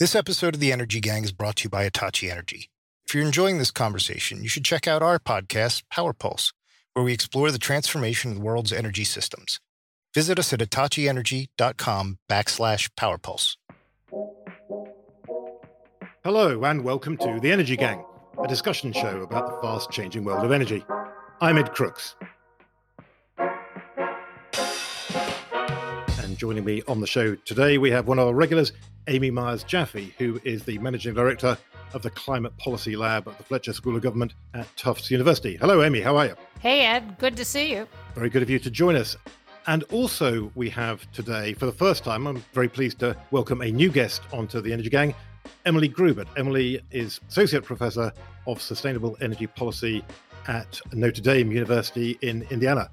This episode of The Energy Gang is brought to you by Hitachi Energy. If you're enjoying this conversation, you should check out our podcast, Power Pulse, where we explore the transformation of the world's energy systems. Visit us at hitachienergy.com backslash powerpulse. Hello, and welcome to The Energy Gang, a discussion show about the fast changing world of energy. I'm Ed Crooks. And joining me on the show today, we have one of our regulars, Amy Myers Jaffe, who is the Managing Director of the Climate Policy Lab at the Fletcher School of Government at Tufts University. Hello, Amy. How are you? Hey, Ed. Good to see you. Very good of you to join us. And also, we have today, for the first time, I'm very pleased to welcome a new guest onto the Energy Gang, Emily Grubert. Emily is Associate Professor of Sustainable Energy Policy at Notre Dame University in Indiana.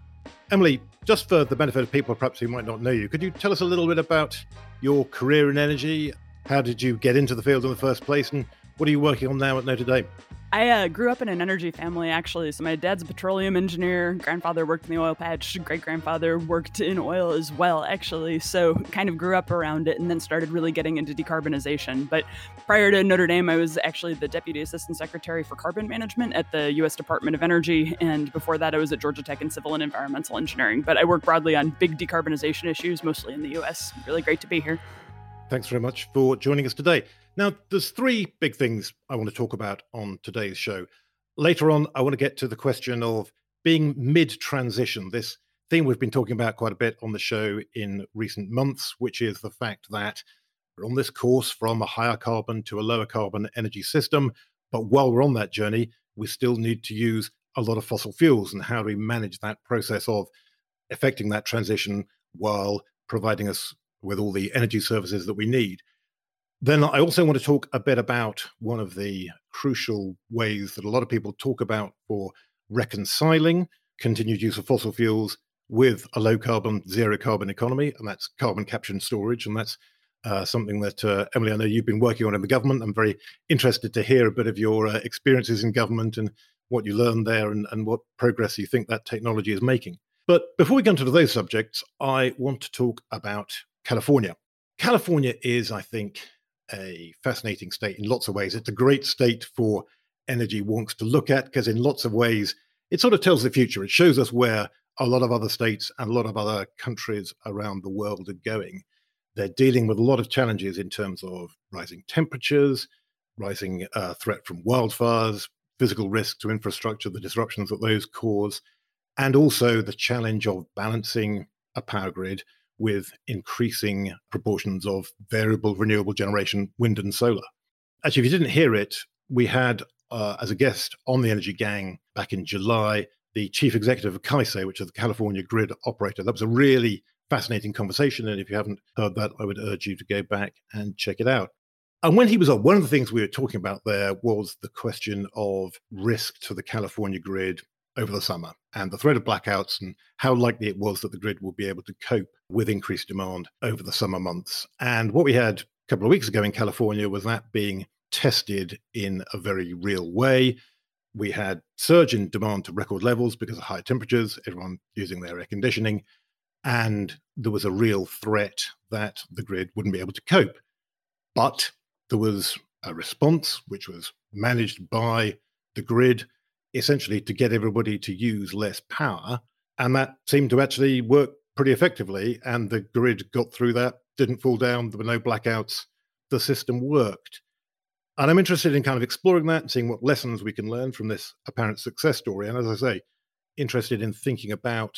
Emily, just for the benefit of people perhaps who might not know you, could you tell us a little bit about your career in energy? How did you get into the field in the first place? And what are you working on now at Notre Dame? I uh, grew up in an energy family, actually. So my dad's a petroleum engineer. Grandfather worked in the oil patch. Great grandfather worked in oil as well, actually. So kind of grew up around it and then started really getting into decarbonization. But prior to Notre Dame, I was actually the deputy assistant secretary for carbon management at the U.S. Department of Energy. And before that, I was at Georgia Tech in civil and environmental engineering. But I work broadly on big decarbonization issues, mostly in the U.S. Really great to be here. Thanks very much for joining us today. Now, there's three big things I want to talk about on today's show. Later on, I want to get to the question of being mid transition, this theme we've been talking about quite a bit on the show in recent months, which is the fact that we're on this course from a higher carbon to a lower carbon energy system. But while we're on that journey, we still need to use a lot of fossil fuels and how do we manage that process of effecting that transition while providing us with all the energy services that we need. Then I also want to talk a bit about one of the crucial ways that a lot of people talk about for reconciling continued use of fossil fuels with a low carbon, zero carbon economy, and that's carbon capture and storage. And that's uh, something that, uh, Emily, I know you've been working on in the government. I'm very interested to hear a bit of your uh, experiences in government and what you learned there and, and what progress you think that technology is making. But before we get into those subjects, I want to talk about California. California is, I think, a fascinating state in lots of ways. It's a great state for energy wonks to look at because, in lots of ways, it sort of tells the future. It shows us where a lot of other states and a lot of other countries around the world are going. They're dealing with a lot of challenges in terms of rising temperatures, rising uh, threat from wildfires, physical risk to infrastructure, the disruptions that those cause, and also the challenge of balancing a power grid with increasing proportions of variable renewable generation, wind and solar. Actually, if you didn't hear it, we had uh, as a guest on the Energy Gang back in July the chief executive of CAISO, which is the California grid operator. That was a really fascinating conversation. And if you haven't heard that, I would urge you to go back and check it out. And when he was on, one of the things we were talking about there was the question of risk to the California grid over the summer and the threat of blackouts and how likely it was that the grid would be able to cope with increased demand over the summer months. And what we had a couple of weeks ago in California was that being tested in a very real way. We had surge in demand to record levels because of high temperatures, everyone using their air conditioning, and there was a real threat that the grid wouldn't be able to cope. But there was a response which was managed by the grid essentially to get everybody to use less power. And that seemed to actually work pretty effectively. And the grid got through that, didn't fall down, there were no blackouts. The system worked. And I'm interested in kind of exploring that and seeing what lessons we can learn from this apparent success story. And as I say, interested in thinking about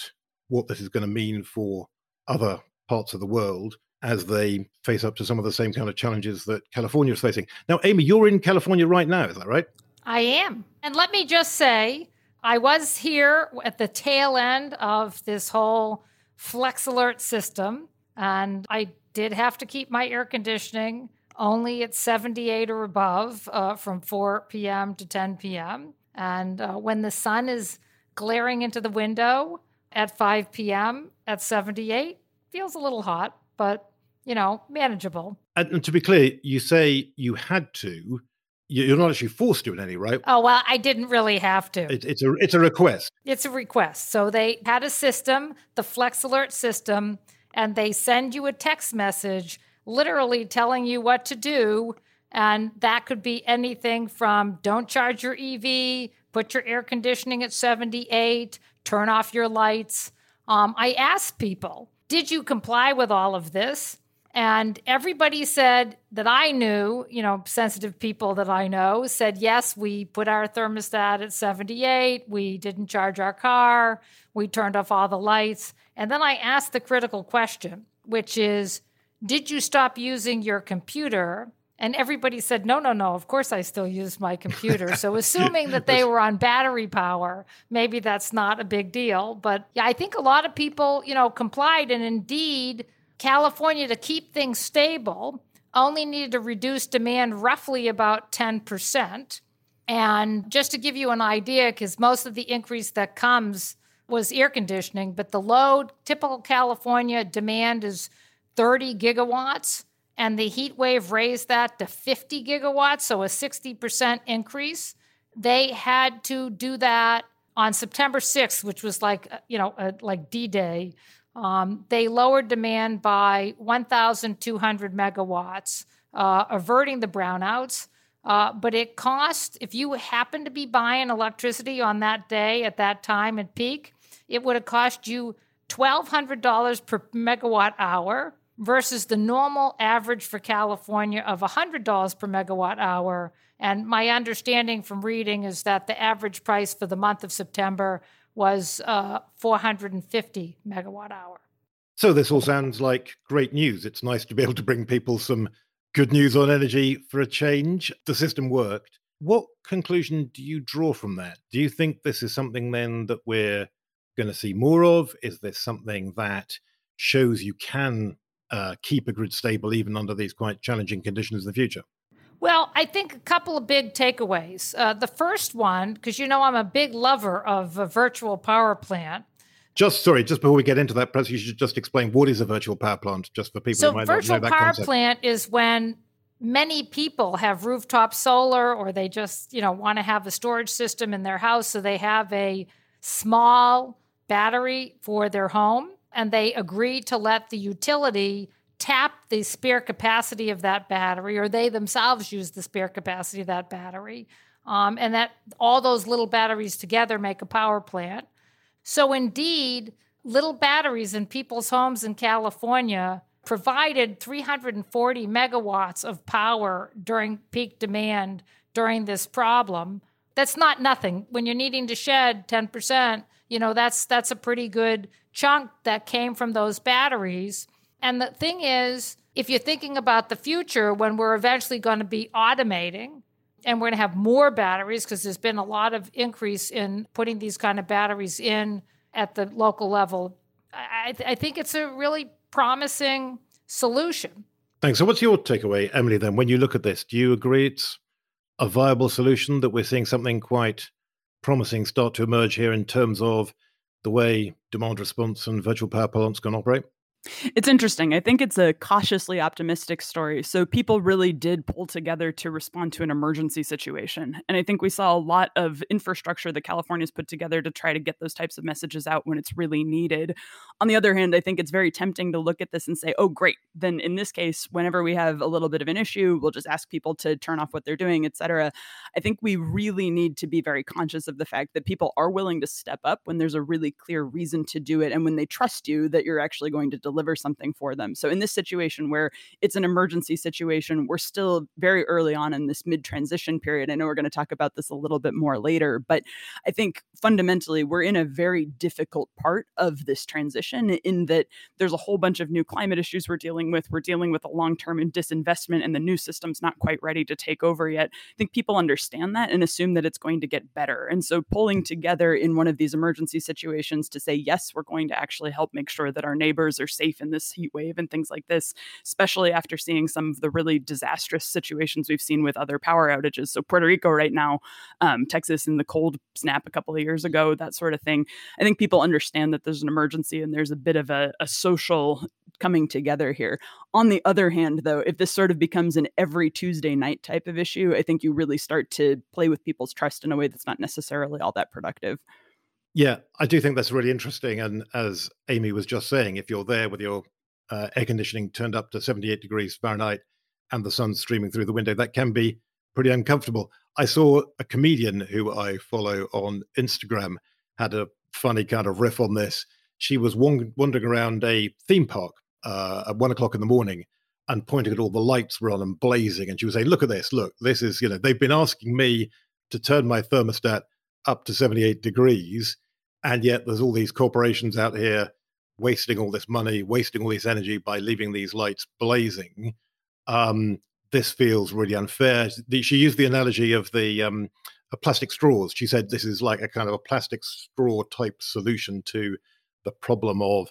what this is going to mean for other parts of the world as they face up to some of the same kind of challenges that California is facing. Now, Amy, you're in California right now, is that right? I am. And let me just say, I was here at the tail end of this whole Flex Alert system, and I did have to keep my air conditioning only at 78 or above uh, from 4 p.m. to 10 p.m. And uh, when the sun is glaring into the window at 5 p.m. at 78, feels a little hot, but you know, manageable. And, and to be clear, you say you had to you're not actually forced to in any right. Oh well, I didn't really have to. It, it's a it's a request. It's a request. So they had a system, the Flex Alert system, and they send you a text message literally telling you what to do. And that could be anything from don't charge your EV, put your air conditioning at 78, turn off your lights. Um, I asked people, did you comply with all of this? And everybody said that I knew, you know, sensitive people that I know said, yes, we put our thermostat at 78. We didn't charge our car. We turned off all the lights. And then I asked the critical question, which is, did you stop using your computer? And everybody said, no, no, no, of course I still use my computer. So, assuming that they were on battery power, maybe that's not a big deal. But yeah, I think a lot of people, you know, complied. And indeed, California, to keep things stable, only needed to reduce demand roughly about 10%. And just to give you an idea, because most of the increase that comes was air conditioning, but the load, typical California demand is 30 gigawatts, and the heat wave raised that to 50 gigawatts, so a 60% increase. They had to do that on September 6th, which was like, you know, a, like D Day um, they lowered demand by 1,200 megawatts, uh, averting the brownouts. Uh, but it cost, if you happen to be buying electricity on that day at that time at peak, it would have cost you $1,200 per megawatt hour versus the normal average for California of $100 per megawatt hour. And my understanding from reading is that the average price for the month of September was uh, 450 megawatt hour. So this all sounds like great news. It's nice to be able to bring people some good news on energy for a change. The system worked. What conclusion do you draw from that? Do you think this is something then that we're going to see more of? Is this something that shows you can uh, keep a grid stable even under these quite challenging conditions in the future? Well, I think a couple of big takeaways. Uh, the first one, because you know I'm a big lover of a virtual power plant. Just sorry, just before we get into that, perhaps you should just explain what is a virtual power plant, just for people so who might not know that power concept. plant is when many people have rooftop solar, or they just you know want to have a storage system in their house, so they have a small battery for their home, and they agree to let the utility tap the spare capacity of that battery, or they themselves use the spare capacity of that battery. Um, and that all those little batteries together make a power plant. So, indeed, little batteries in people's homes in California provided 340 megawatts of power during peak demand during this problem. That's not nothing. When you're needing to shed 10%, you know, that's that's a pretty good chunk that came from those batteries. And the thing is, if you're thinking about the future when we're eventually going to be automating and we're going to have more batteries because there's been a lot of increase in putting these kind of batteries in at the local level, I, I think it's a really promising solution. Thanks. So, what's your takeaway, Emily, then, when you look at this? Do you agree it's a viable solution that we're seeing something quite promising start to emerge here in terms of the way demand response and virtual power plants can operate? It's interesting. I think it's a cautiously optimistic story. So people really did pull together to respond to an emergency situation. And I think we saw a lot of infrastructure that California's put together to try to get those types of messages out when it's really needed. On the other hand, I think it's very tempting to look at this and say, oh, great. Then in this case, whenever we have a little bit of an issue, we'll just ask people to turn off what they're doing, etc." I think we really need to be very conscious of the fact that people are willing to step up when there's a really clear reason to do it and when they trust you that you're actually going to deliver deliver something for them. So in this situation where it's an emergency situation, we're still very early on in this mid transition period. I know we're going to talk about this a little bit more later, but I think fundamentally we're in a very difficult part of this transition in that there's a whole bunch of new climate issues we're dealing with. We're dealing with a long-term disinvestment and the new system's not quite ready to take over yet. I think people understand that and assume that it's going to get better. And so pulling together in one of these emergency situations to say, yes, we're going to actually help make sure that our neighbors are safe in this heat wave and things like this, especially after seeing some of the really disastrous situations we've seen with other power outages. So, Puerto Rico right now, um, Texas in the cold snap a couple of years ago, that sort of thing. I think people understand that there's an emergency and there's a bit of a, a social coming together here. On the other hand, though, if this sort of becomes an every Tuesday night type of issue, I think you really start to play with people's trust in a way that's not necessarily all that productive. Yeah, I do think that's really interesting. And as Amy was just saying, if you're there with your uh, air conditioning turned up to 78 degrees Fahrenheit and the sun streaming through the window. That can be pretty uncomfortable. I saw a comedian who I follow on Instagram had a funny kind of riff on this. She was wandering around a theme park uh, at one o'clock in the morning and pointing at all the lights were on and blazing. And she was saying, Look at this, look, this is, you know, they've been asking me to turn my thermostat up to 78 degrees. And yet there's all these corporations out here wasting all this money, wasting all this energy by leaving these lights blazing. Um, this feels really unfair. She used the analogy of the um, plastic straws. She said this is like a kind of a plastic straw type solution to the problem of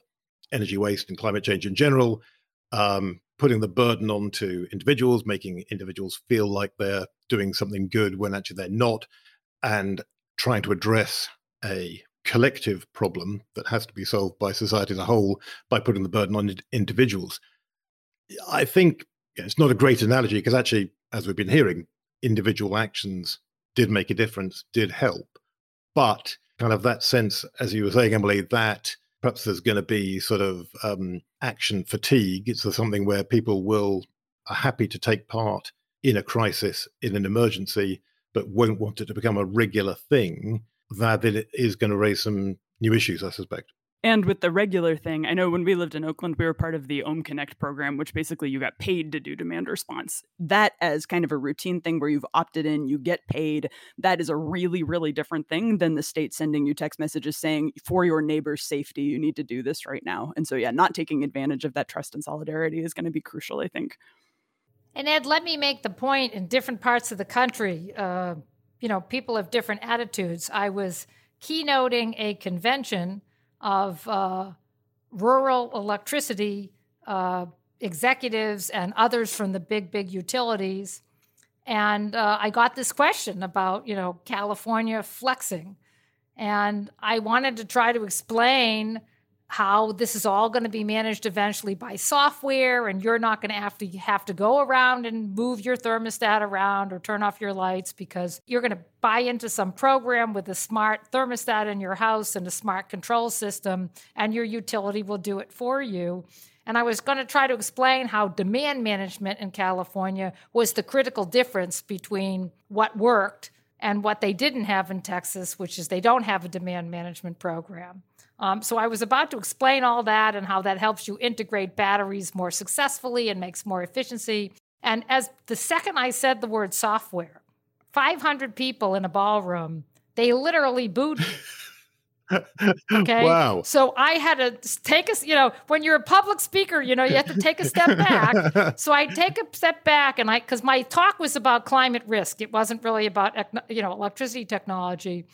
energy waste and climate change in general, um, putting the burden onto individuals, making individuals feel like they're doing something good when actually they're not, and trying to address a collective problem that has to be solved by society as a whole by putting the burden on individuals. I think it's not a great analogy because actually, as we've been hearing, individual actions did make a difference, did help. But kind of that sense, as you were saying, Emily, that perhaps there's going to be sort of um, action fatigue. It's something where people will are happy to take part in a crisis, in an emergency, but won't want it to become a regular thing. That it is going to raise some new issues, I suspect. And with the regular thing, I know when we lived in Oakland, we were part of the Ohm Connect program, which basically you got paid to do demand response. That as kind of a routine thing where you've opted in, you get paid. That is a really, really different thing than the state sending you text messages saying, for your neighbor's safety, you need to do this right now. And so, yeah, not taking advantage of that trust and solidarity is going to be crucial, I think. And Ed, let me make the point in different parts of the country, uh, you know, people have different attitudes. I was keynoting a convention of uh, rural electricity uh, executives and others from the big, big utilities. And uh, I got this question about, you know, California flexing. And I wanted to try to explain how this is all going to be managed eventually by software and you're not going to have to have to go around and move your thermostat around or turn off your lights because you're going to buy into some program with a smart thermostat in your house and a smart control system and your utility will do it for you and I was going to try to explain how demand management in California was the critical difference between what worked and what they didn't have in Texas, which is they don't have a demand management program. Um, so I was about to explain all that and how that helps you integrate batteries more successfully and makes more efficiency. And as the second I said the word software, 500 people in a ballroom, they literally booed me. okay. Wow. So I had to take a, you know, when you're a public speaker, you know, you have to take a step back. so I take a step back and I, because my talk was about climate risk, it wasn't really about, you know, electricity technology.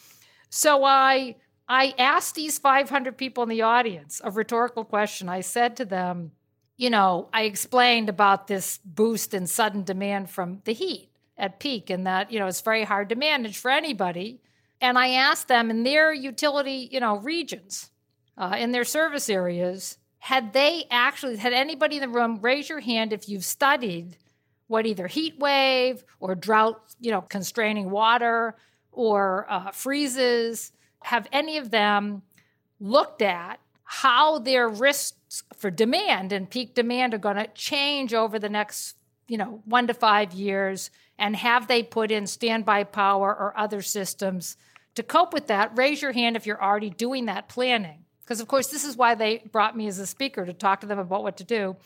So I I asked these 500 people in the audience a rhetorical question. I said to them, you know, I explained about this boost in sudden demand from the heat at peak and that, you know, it's very hard to manage for anybody. And I asked them in their utility, you know, regions, uh, in their service areas, had they actually, had anybody in the room raise your hand if you've studied what either heat wave or drought, you know, constraining water or uh, freezes have any of them looked at how their risks for demand and peak demand are going to change over the next you know one to five years? And have they put in standby power or other systems to cope with that? Raise your hand if you're already doing that planning. Because of course this is why they brought me as a speaker to talk to them about what to do.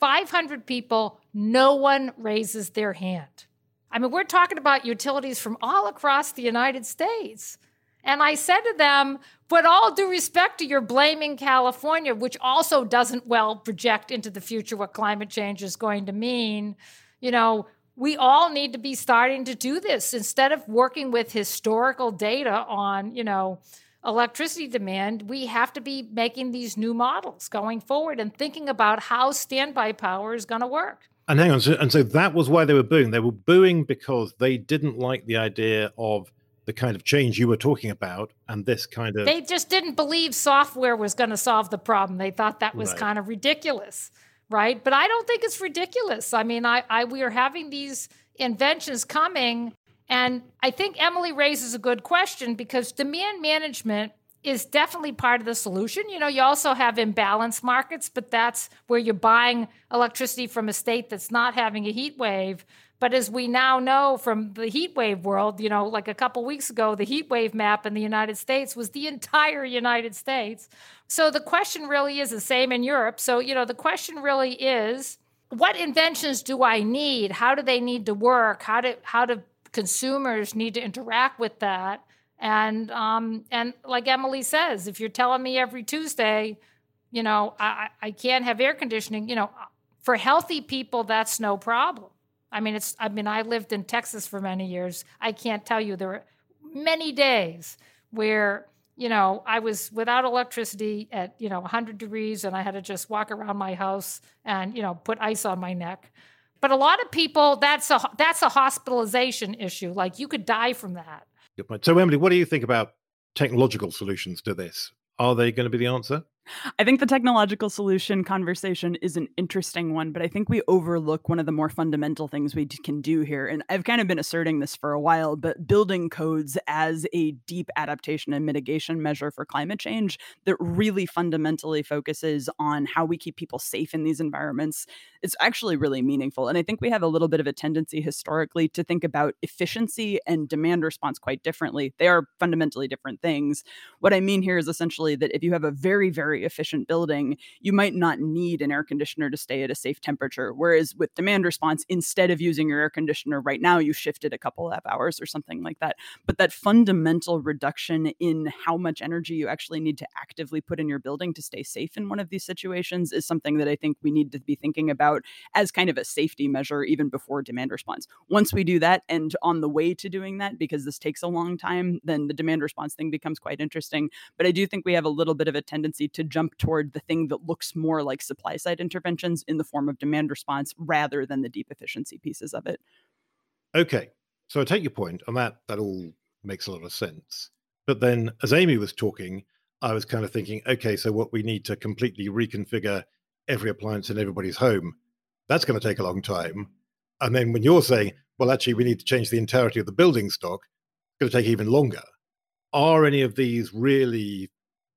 500 people no one raises their hand. I mean we're talking about utilities from all across the united states and I said to them, with all due respect to your blaming California, which also doesn't well project into the future what climate change is going to mean, you know, we all need to be starting to do this instead of working with historical data on, you know, electricity demand, we have to be making these new models going forward and thinking about how standby power is going to work. And hang on, so, and so that was why they were booing. They were booing because they didn't like the idea of the kind of change you were talking about and this kind of they just didn't believe software was going to solve the problem they thought that was right. kind of ridiculous right but i don't think it's ridiculous i mean I, I we are having these inventions coming and i think emily raises a good question because demand management is definitely part of the solution. You know, you also have imbalanced markets, but that's where you're buying electricity from a state that's not having a heat wave. But as we now know from the heat wave world, you know, like a couple weeks ago, the heat wave map in the United States was the entire United States. So the question really is the same in Europe. So, you know, the question really is what inventions do I need? How do they need to work? How do how do consumers need to interact with that? And um, and like Emily says, if you're telling me every Tuesday, you know, I, I can't have air conditioning, you know, for healthy people, that's no problem. I mean, it's I mean, I lived in Texas for many years. I can't tell you there were many days where you know, I was without electricity at, you know, 100 degrees and I had to just walk around my house and, you know, put ice on my neck. But a lot of people that's a that's a hospitalization issue. Like you could die from that. So Emily, what do you think about technological solutions to this? Are they going to be the answer? I think the technological solution conversation is an interesting one, but I think we overlook one of the more fundamental things we can do here. And I've kind of been asserting this for a while, but building codes as a deep adaptation and mitigation measure for climate change that really fundamentally focuses on how we keep people safe in these environments is actually really meaningful. And I think we have a little bit of a tendency historically to think about efficiency and demand response quite differently. They are fundamentally different things. What I mean here is essentially that if you have a very, very efficient building, you might not need an air conditioner to stay at a safe temperature. Whereas with demand response, instead of using your air conditioner right now, you shift it a couple of hours or something like that. But that fundamental reduction in how much energy you actually need to actively put in your building to stay safe in one of these situations is something that I think we need to be thinking about as kind of a safety measure even before demand response. Once we do that and on the way to doing that, because this takes a long time, then the demand response thing becomes quite interesting. But I do think we have a little bit of a tendency to jump toward the thing that looks more like supply side interventions in the form of demand response rather than the deep efficiency pieces of it. Okay. So I take your point, and that that all makes a lot of sense. But then as Amy was talking, I was kind of thinking, okay, so what we need to completely reconfigure every appliance in everybody's home that's going to take a long time. And then when you're saying, well, actually, we need to change the entirety of the building stock, it's going to take even longer. Are any of these really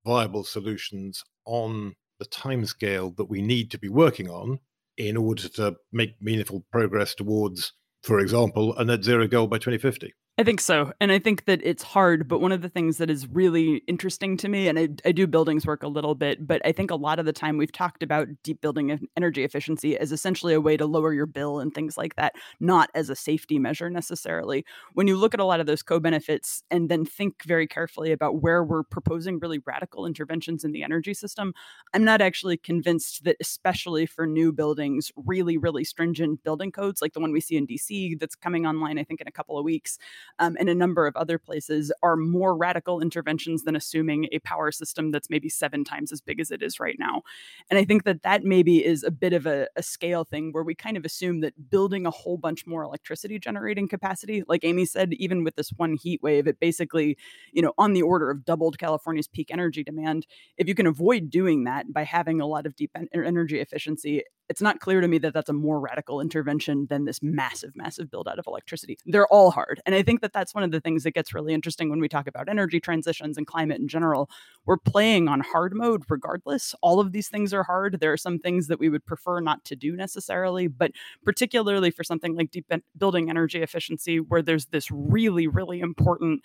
viable solutions on the timescale that we need to be working on in order to make meaningful progress towards, for example, a net zero goal by 2050? I think so. And I think that it's hard. But one of the things that is really interesting to me, and I, I, do buildings work a little bit, but I think a lot of the time we've talked about deep building energy efficiency as essentially a way to lower your bill and things like that, not as a safety measure necessarily. When you look at a lot of those co benefits and then think very carefully about where we're proposing really radical interventions in the energy system, I'm not actually convinced that, especially for new buildings, really, really stringent building codes like the one we see in DC that's coming online, I think, in a couple of weeks um, and a number of other places are more radical interventions than assuming a power system that's maybe seven times as big as it is right now. And I think that that maybe is a bit of a, a scale thing where we kind of assume that building a whole bunch more electricity generating capacity, like Amy said, even with this one heat wave, it basically, you know, on the order of doubled California's peak energy demand. If you can avoid doing that by having a lot of deep en- energy efficiency, it's not clear to me that that's a more radical intervention than this massive, massive build out of electricity. They're all hard. And I think that that's one of the things that gets really interesting when we talk about energy transitions and climate in general. We're playing on hard mode regardless. All of these things are hard. There are some things that we would prefer not to do necessarily, but particularly for something like deep building energy efficiency, where there's this really, really important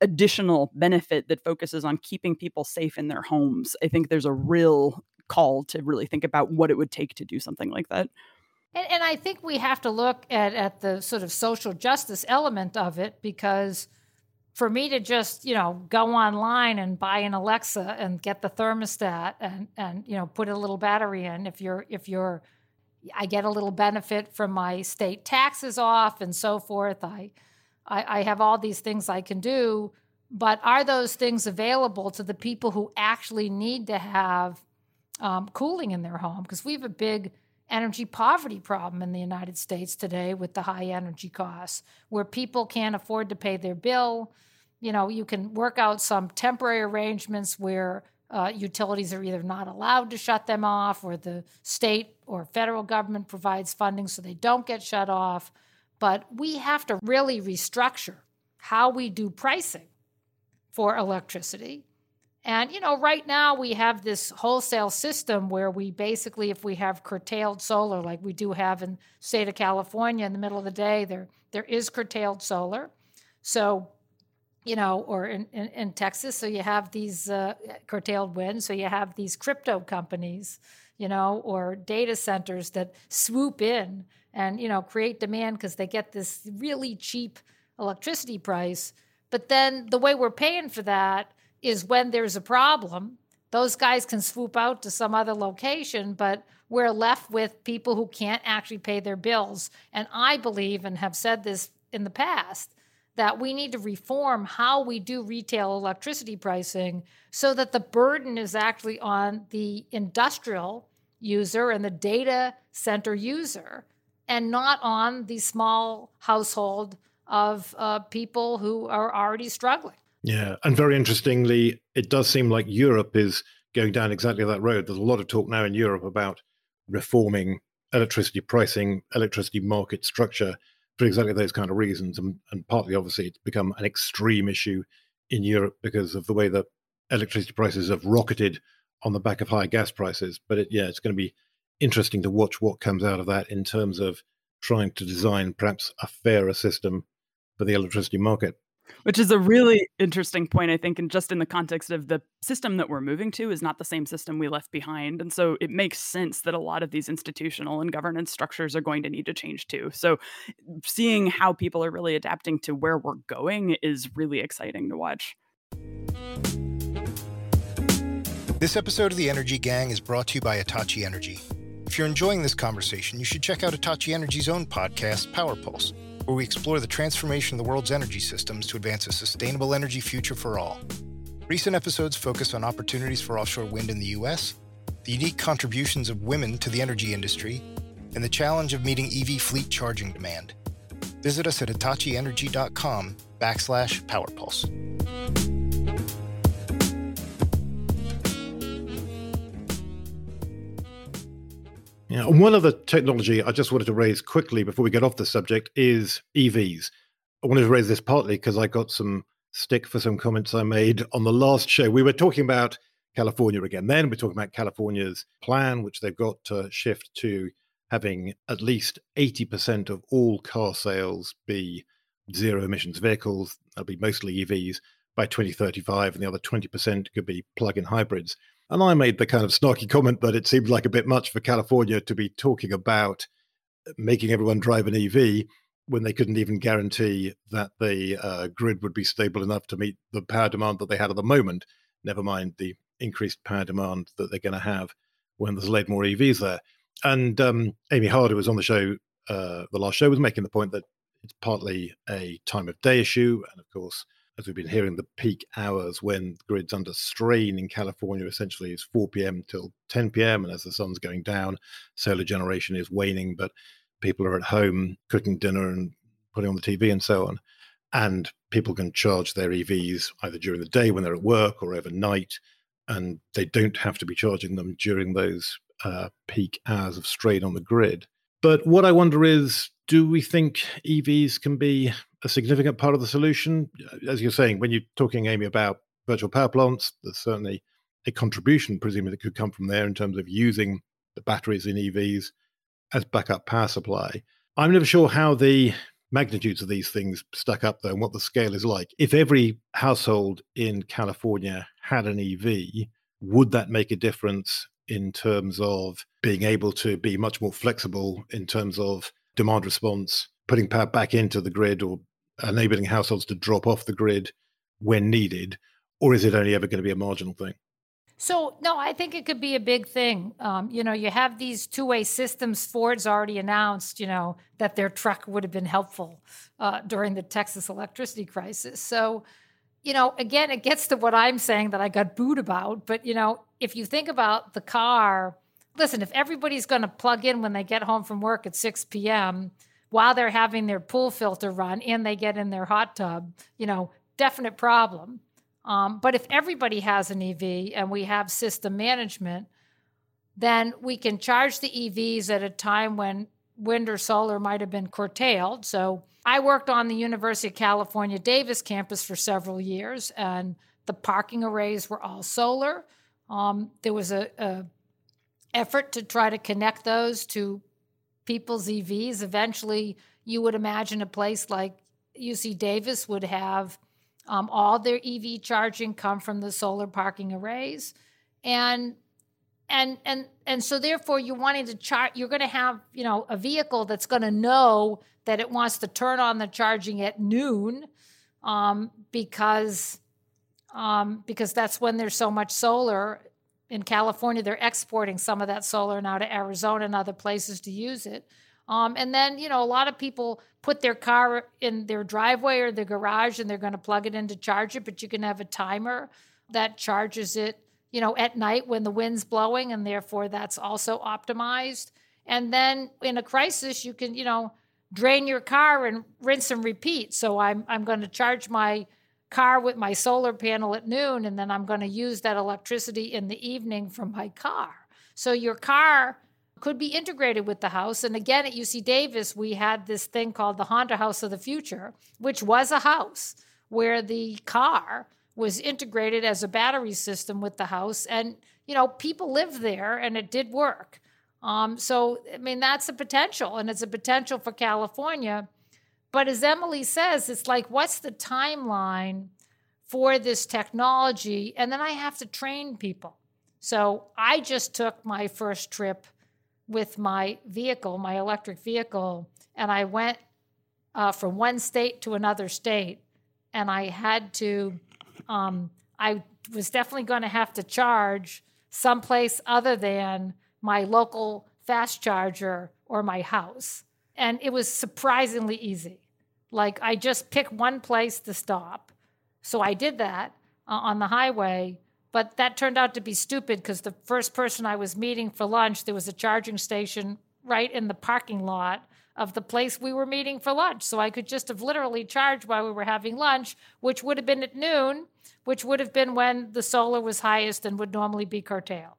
additional benefit that focuses on keeping people safe in their homes. I think there's a real call to really think about what it would take to do something like that. And, and I think we have to look at, at the sort of social justice element of it because for me to just you know go online and buy an Alexa and get the thermostat and and you know put a little battery in if you're if you're I get a little benefit from my state taxes off and so forth. I, I, I have all these things I can do, but are those things available to the people who actually need to have um, cooling in their home because we have a big energy poverty problem in the United States today with the high energy costs, where people can't afford to pay their bill. You know, you can work out some temporary arrangements where uh, utilities are either not allowed to shut them off, or the state or federal government provides funding so they don't get shut off. But we have to really restructure how we do pricing for electricity And, you know, right now we have this wholesale system where we basically, if we have curtailed solar, like we do have in state of California in the middle of the day, there there is curtailed solar. So, you know, or in, in, in Texas, so you have these uh, curtailed wind. So you have these crypto companies, you know, or data centers that swoop in and, you know, create demand because they get this really cheap electricity price. But then the way we're paying for that is when there's a problem, those guys can swoop out to some other location, but we're left with people who can't actually pay their bills. And I believe, and have said this in the past, that we need to reform how we do retail electricity pricing so that the burden is actually on the industrial user and the data center user and not on the small household of uh, people who are already struggling. Yeah. And very interestingly, it does seem like Europe is going down exactly that road. There's a lot of talk now in Europe about reforming electricity pricing, electricity market structure for exactly those kind of reasons. And, and partly, obviously, it's become an extreme issue in Europe because of the way that electricity prices have rocketed on the back of high gas prices. But it, yeah, it's going to be interesting to watch what comes out of that in terms of trying to design perhaps a fairer system for the electricity market. Which is a really interesting point, I think, and just in the context of the system that we're moving to is not the same system we left behind. And so it makes sense that a lot of these institutional and governance structures are going to need to change too. So seeing how people are really adapting to where we're going is really exciting to watch. This episode of The Energy Gang is brought to you by Hitachi Energy. If you're enjoying this conversation, you should check out Hitachi Energy's own podcast, Power Pulse where we explore the transformation of the world's energy systems to advance a sustainable energy future for all. Recent episodes focus on opportunities for offshore wind in the U.S., the unique contributions of women to the energy industry, and the challenge of meeting EV fleet charging demand. Visit us at hitachienergy.com backslash powerpulse. Yeah, one other technology I just wanted to raise quickly before we get off the subject is EVs. I wanted to raise this partly because I got some stick for some comments I made on the last show. We were talking about California again. Then we're talking about California's plan, which they've got to shift to having at least 80% of all car sales be zero emissions vehicles. That'll be mostly EVs by 2035, and the other 20% could be plug in hybrids. And I made the kind of snarky comment that it seemed like a bit much for California to be talking about making everyone drive an EV when they couldn't even guarantee that the uh, grid would be stable enough to meet the power demand that they had at the moment, never mind the increased power demand that they're going to have when there's a more EVs there. And um, Amy Harder was on the show, uh, the last show, was making the point that it's partly a time of day issue. And of course, as we've been hearing, the peak hours when the grid's under strain in California essentially is 4 p.m. till 10 p.m. And as the sun's going down, solar generation is waning, but people are at home cooking dinner and putting on the TV and so on. And people can charge their EVs either during the day when they're at work or overnight. And they don't have to be charging them during those uh, peak hours of strain on the grid. But what I wonder is do we think EVs can be a significant part of the solution. As you're saying, when you're talking, Amy, about virtual power plants, there's certainly a contribution, presumably, that could come from there in terms of using the batteries in EVs as backup power supply. I'm never sure how the magnitudes of these things stack up, though, and what the scale is like. If every household in California had an EV, would that make a difference in terms of being able to be much more flexible in terms of demand response, putting power back into the grid or enabling households to drop off the grid when needed, or is it only ever going to be a marginal thing? So, no, I think it could be a big thing. Um, you know, you have these two way systems. Ford's already announced, you know, that their truck would have been helpful uh, during the Texas electricity crisis. So, you know, again, it gets to what I'm saying that I got booed about. But, you know, if you think about the car, listen, if everybody's going to plug in when they get home from work at 6 p.m., while they're having their pool filter run and they get in their hot tub, you know, definite problem. Um, but if everybody has an EV and we have system management, then we can charge the EVs at a time when wind or solar might have been curtailed. So I worked on the University of California Davis campus for several years, and the parking arrays were all solar. Um, there was a, a effort to try to connect those to people's EVs. Eventually, you would imagine a place like UC Davis would have um, all their EV charging come from the solar parking arrays, and and and and so therefore you're wanting to charge. You're going to have you know a vehicle that's going to know that it wants to turn on the charging at noon um, because um, because that's when there's so much solar in California. They're exporting some of that solar now to Arizona and other places to use it. Um, and then, you know, a lot of people put their car in their driveway or their garage and they're going to plug it in to charge it, but you can have a timer that charges it, you know, at night when the wind's blowing, and therefore that's also optimized. And then in a crisis, you can, you know, drain your car and rinse and repeat. So I'm I'm going to charge my car with my solar panel at noon, and then I'm going to use that electricity in the evening from my car. So your car could be integrated with the house. And again, at UC Davis, we had this thing called the Honda House of the Future, which was a house where the car was integrated as a battery system with the house. And, you know, people lived there and it did work. Um, so, I mean, that's a potential, and it's a potential for California. But as Emily says, it's like, what's the timeline for this technology? And then I have to train people. So I just took my first trip with my vehicle, my electric vehicle, and I went uh, from one state to another state, and I had to, um, I was definitely going to have to charge someplace other than my local fast charger or my house. And it was surprisingly easy. Like I just picked one place to stop. So I did that uh, on the highway but that turned out to be stupid because the first person I was meeting for lunch, there was a charging station right in the parking lot of the place we were meeting for lunch. So I could just have literally charged while we were having lunch, which would have been at noon, which would have been when the solar was highest and would normally be curtailed.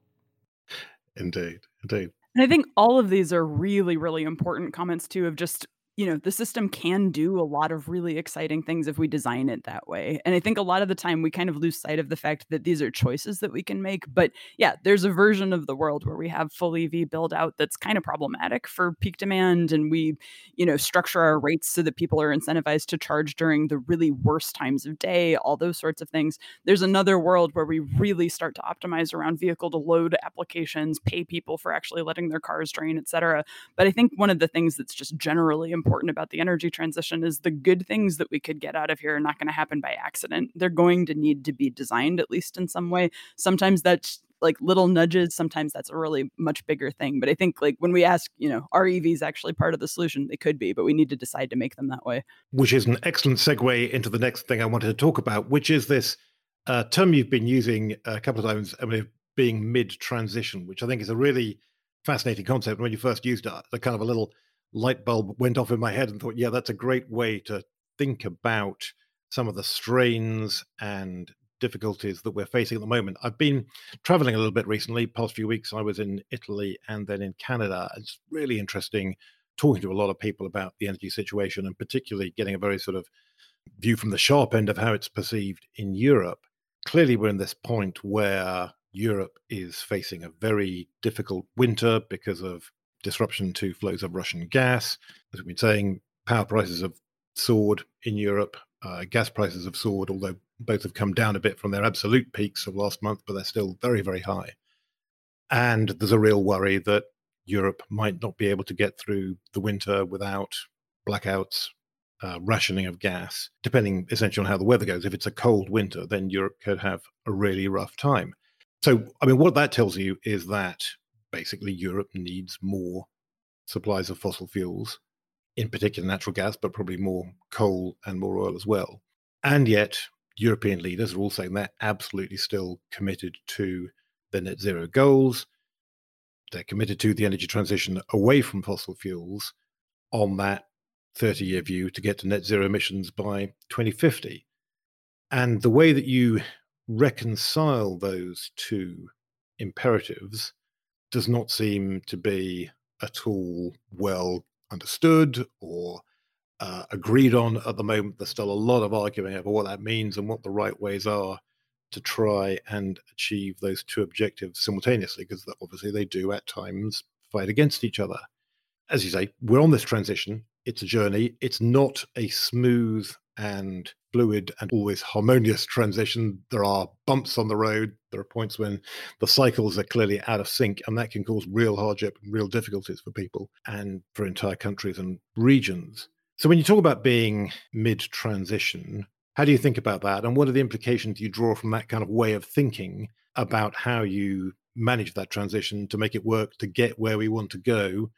Indeed, indeed. And I think all of these are really, really important comments too of just you know, the system can do a lot of really exciting things if we design it that way. And I think a lot of the time we kind of lose sight of the fact that these are choices that we can make. But yeah, there's a version of the world where we have full EV build out that's kind of problematic for peak demand. And we, you know, structure our rates so that people are incentivized to charge during the really worst times of day, all those sorts of things. There's another world where we really start to optimize around vehicle to load applications, pay people for actually letting their cars drain, et cetera. But I think one of the things that's just generally important important about the energy transition is the good things that we could get out of here are not going to happen by accident. They're going to need to be designed at least in some way. Sometimes that's like little nudges sometimes that's a really much bigger thing but i think like when we ask you know are evs actually part of the solution they could be but we need to decide to make them that way which is an excellent segue into the next thing i wanted to talk about which is this uh, term you've been using a couple of times mean, being mid transition which i think is a really fascinating concept when you first used it the kind of a little light bulb went off in my head and thought, yeah, that's a great way to think about some of the strains and difficulties that we're facing at the moment. I've been traveling a little bit recently. Past few weeks, I was in Italy and then in Canada. It's really interesting talking to a lot of people about the energy situation and particularly getting a very sort of view from the sharp end of how it's perceived in Europe. Clearly, we're in this point where Europe is facing a very difficult winter because of disruption to flows of Russian gas. As we've been saying, power prices have soared in Europe. Uh, gas prices have soared, although both have come down a bit from their absolute peaks of last month, but they're still very, very high. And there's a real worry that Europe might not be able to get through the winter without blackouts, uh, rationing of gas, depending essentially on how the weather goes. If it's a cold winter, then Europe could have a really rough time. So, I mean, what that tells you is that basically Europe needs more supplies of fossil fuels, in particular natural gas, but probably more coal and more oil as well. And yet, European leaders are all saying they're absolutely still committed to the net zero goals. They're committed to the energy transition away from fossil fuels on that 30 year view to get to net zero emissions by 2050. And the way that you reconcile those two imperatives does not seem to be at all well understood or uh, agreed on at the moment. There's still a lot of arguing over what that means and what the right ways are to try and achieve those two objectives simultaneously, because obviously they do at times fight against each other. As you say, we're on this transition. It's a journey. It's not a smooth and fluid and always harmonious transition. There are bumps on the road. There are points when the cycles are clearly out of sync, and that can cause real hardship real difficulties for people and for entire countries and regions. So, when you talk about being mid transition, how do you think about that? And what are the implications you draw from that kind of way of thinking about how you manage that transition to make it work to get where we want to go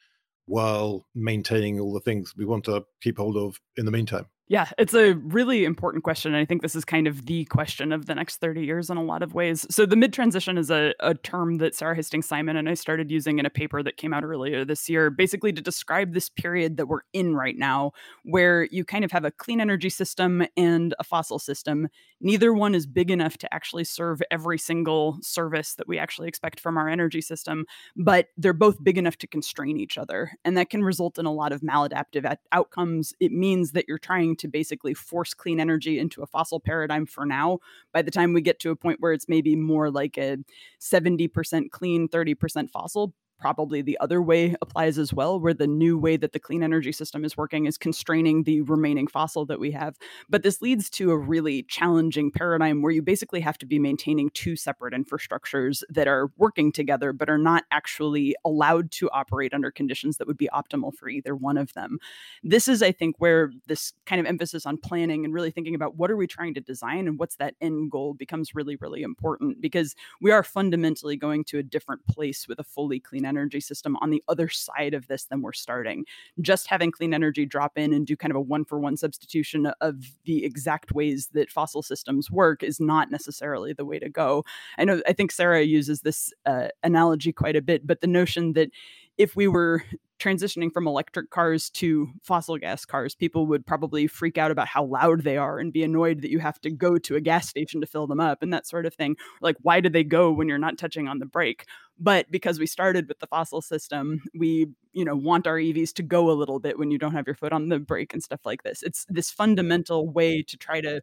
while maintaining all the things we want to keep hold of in the meantime? Yeah, it's a really important question. I think this is kind of the question of the next 30 years in a lot of ways. So, the mid transition is a, a term that Sarah Hastings Simon and I started using in a paper that came out earlier this year, basically to describe this period that we're in right now, where you kind of have a clean energy system and a fossil system. Neither one is big enough to actually serve every single service that we actually expect from our energy system, but they're both big enough to constrain each other. And that can result in a lot of maladaptive outcomes. It means that you're trying to basically force clean energy into a fossil paradigm for now. By the time we get to a point where it's maybe more like a 70% clean, 30% fossil, probably the other way applies as well, where the new way that the clean energy system is working is constraining the remaining fossil that we have. But this leads to a really challenging paradigm where you basically have to be maintaining two separate infrastructures that are working together, but are not actually allowed to operate under conditions that would be optimal for either one of them. This is, I think, where this kind of emphasis on planning and really thinking about what are we trying to design and what's that end goal becomes really, really important because we are fundamentally going to a different place with a fully clean energy system on the other side of this than we're starting. Just having clean energy drop in and do kind of a one for one substitution of the exact ways that fossil systems work is not necessarily the way to go. I know, I think Sarah uses this uh, analogy quite a bit, but the notion that if we were transitioning from electric cars to fossil gas cars, people would probably freak out about how loud they are and be annoyed that you have to go to a gas station to fill them up and that sort of thing. Like, why do they go when you're not touching on the brake? But because we started with the fossil system, we, you know, want our EVs to go a little bit when you don't have your foot on the brake and stuff like this. It's this fundamental way to try to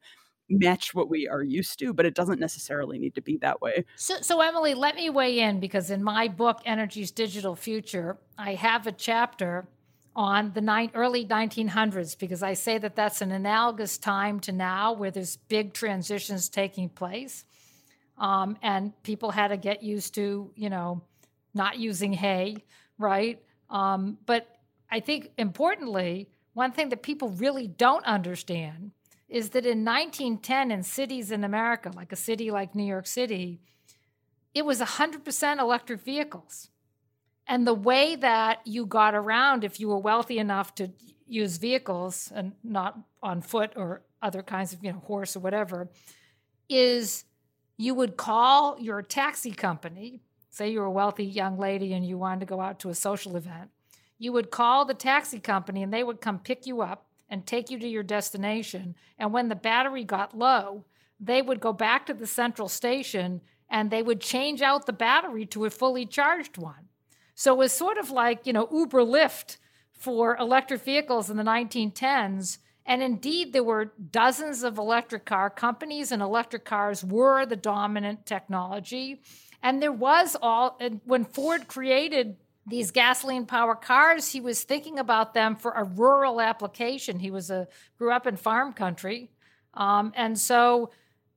match what we are used to, but it doesn't necessarily need to be that way. So, so Emily, let me weigh in because in my book, Energy's Digital Future, I have a chapter on the early 1900s because I say that that's an analogous time to now where there's big transitions taking place. Um, and people had to get used to, you know, not using hay, right? Um, but I think importantly, one thing that people really don't understand is that in 1910 in cities in America, like a city like New York City, it was 100% electric vehicles. And the way that you got around, if you were wealthy enough to use vehicles and not on foot or other kinds of, you know, horse or whatever, is you would call your taxi company. Say you're a wealthy young lady and you wanted to go out to a social event. You would call the taxi company and they would come pick you up and take you to your destination. And when the battery got low, they would go back to the central station and they would change out the battery to a fully charged one. So it was sort of like, you know, Uber Lyft for electric vehicles in the 1910s. And indeed, there were dozens of electric car companies, and electric cars were the dominant technology. And there was all, when Ford created these gasoline powered cars he was thinking about them for a rural application. He was a grew up in farm country. Um, and so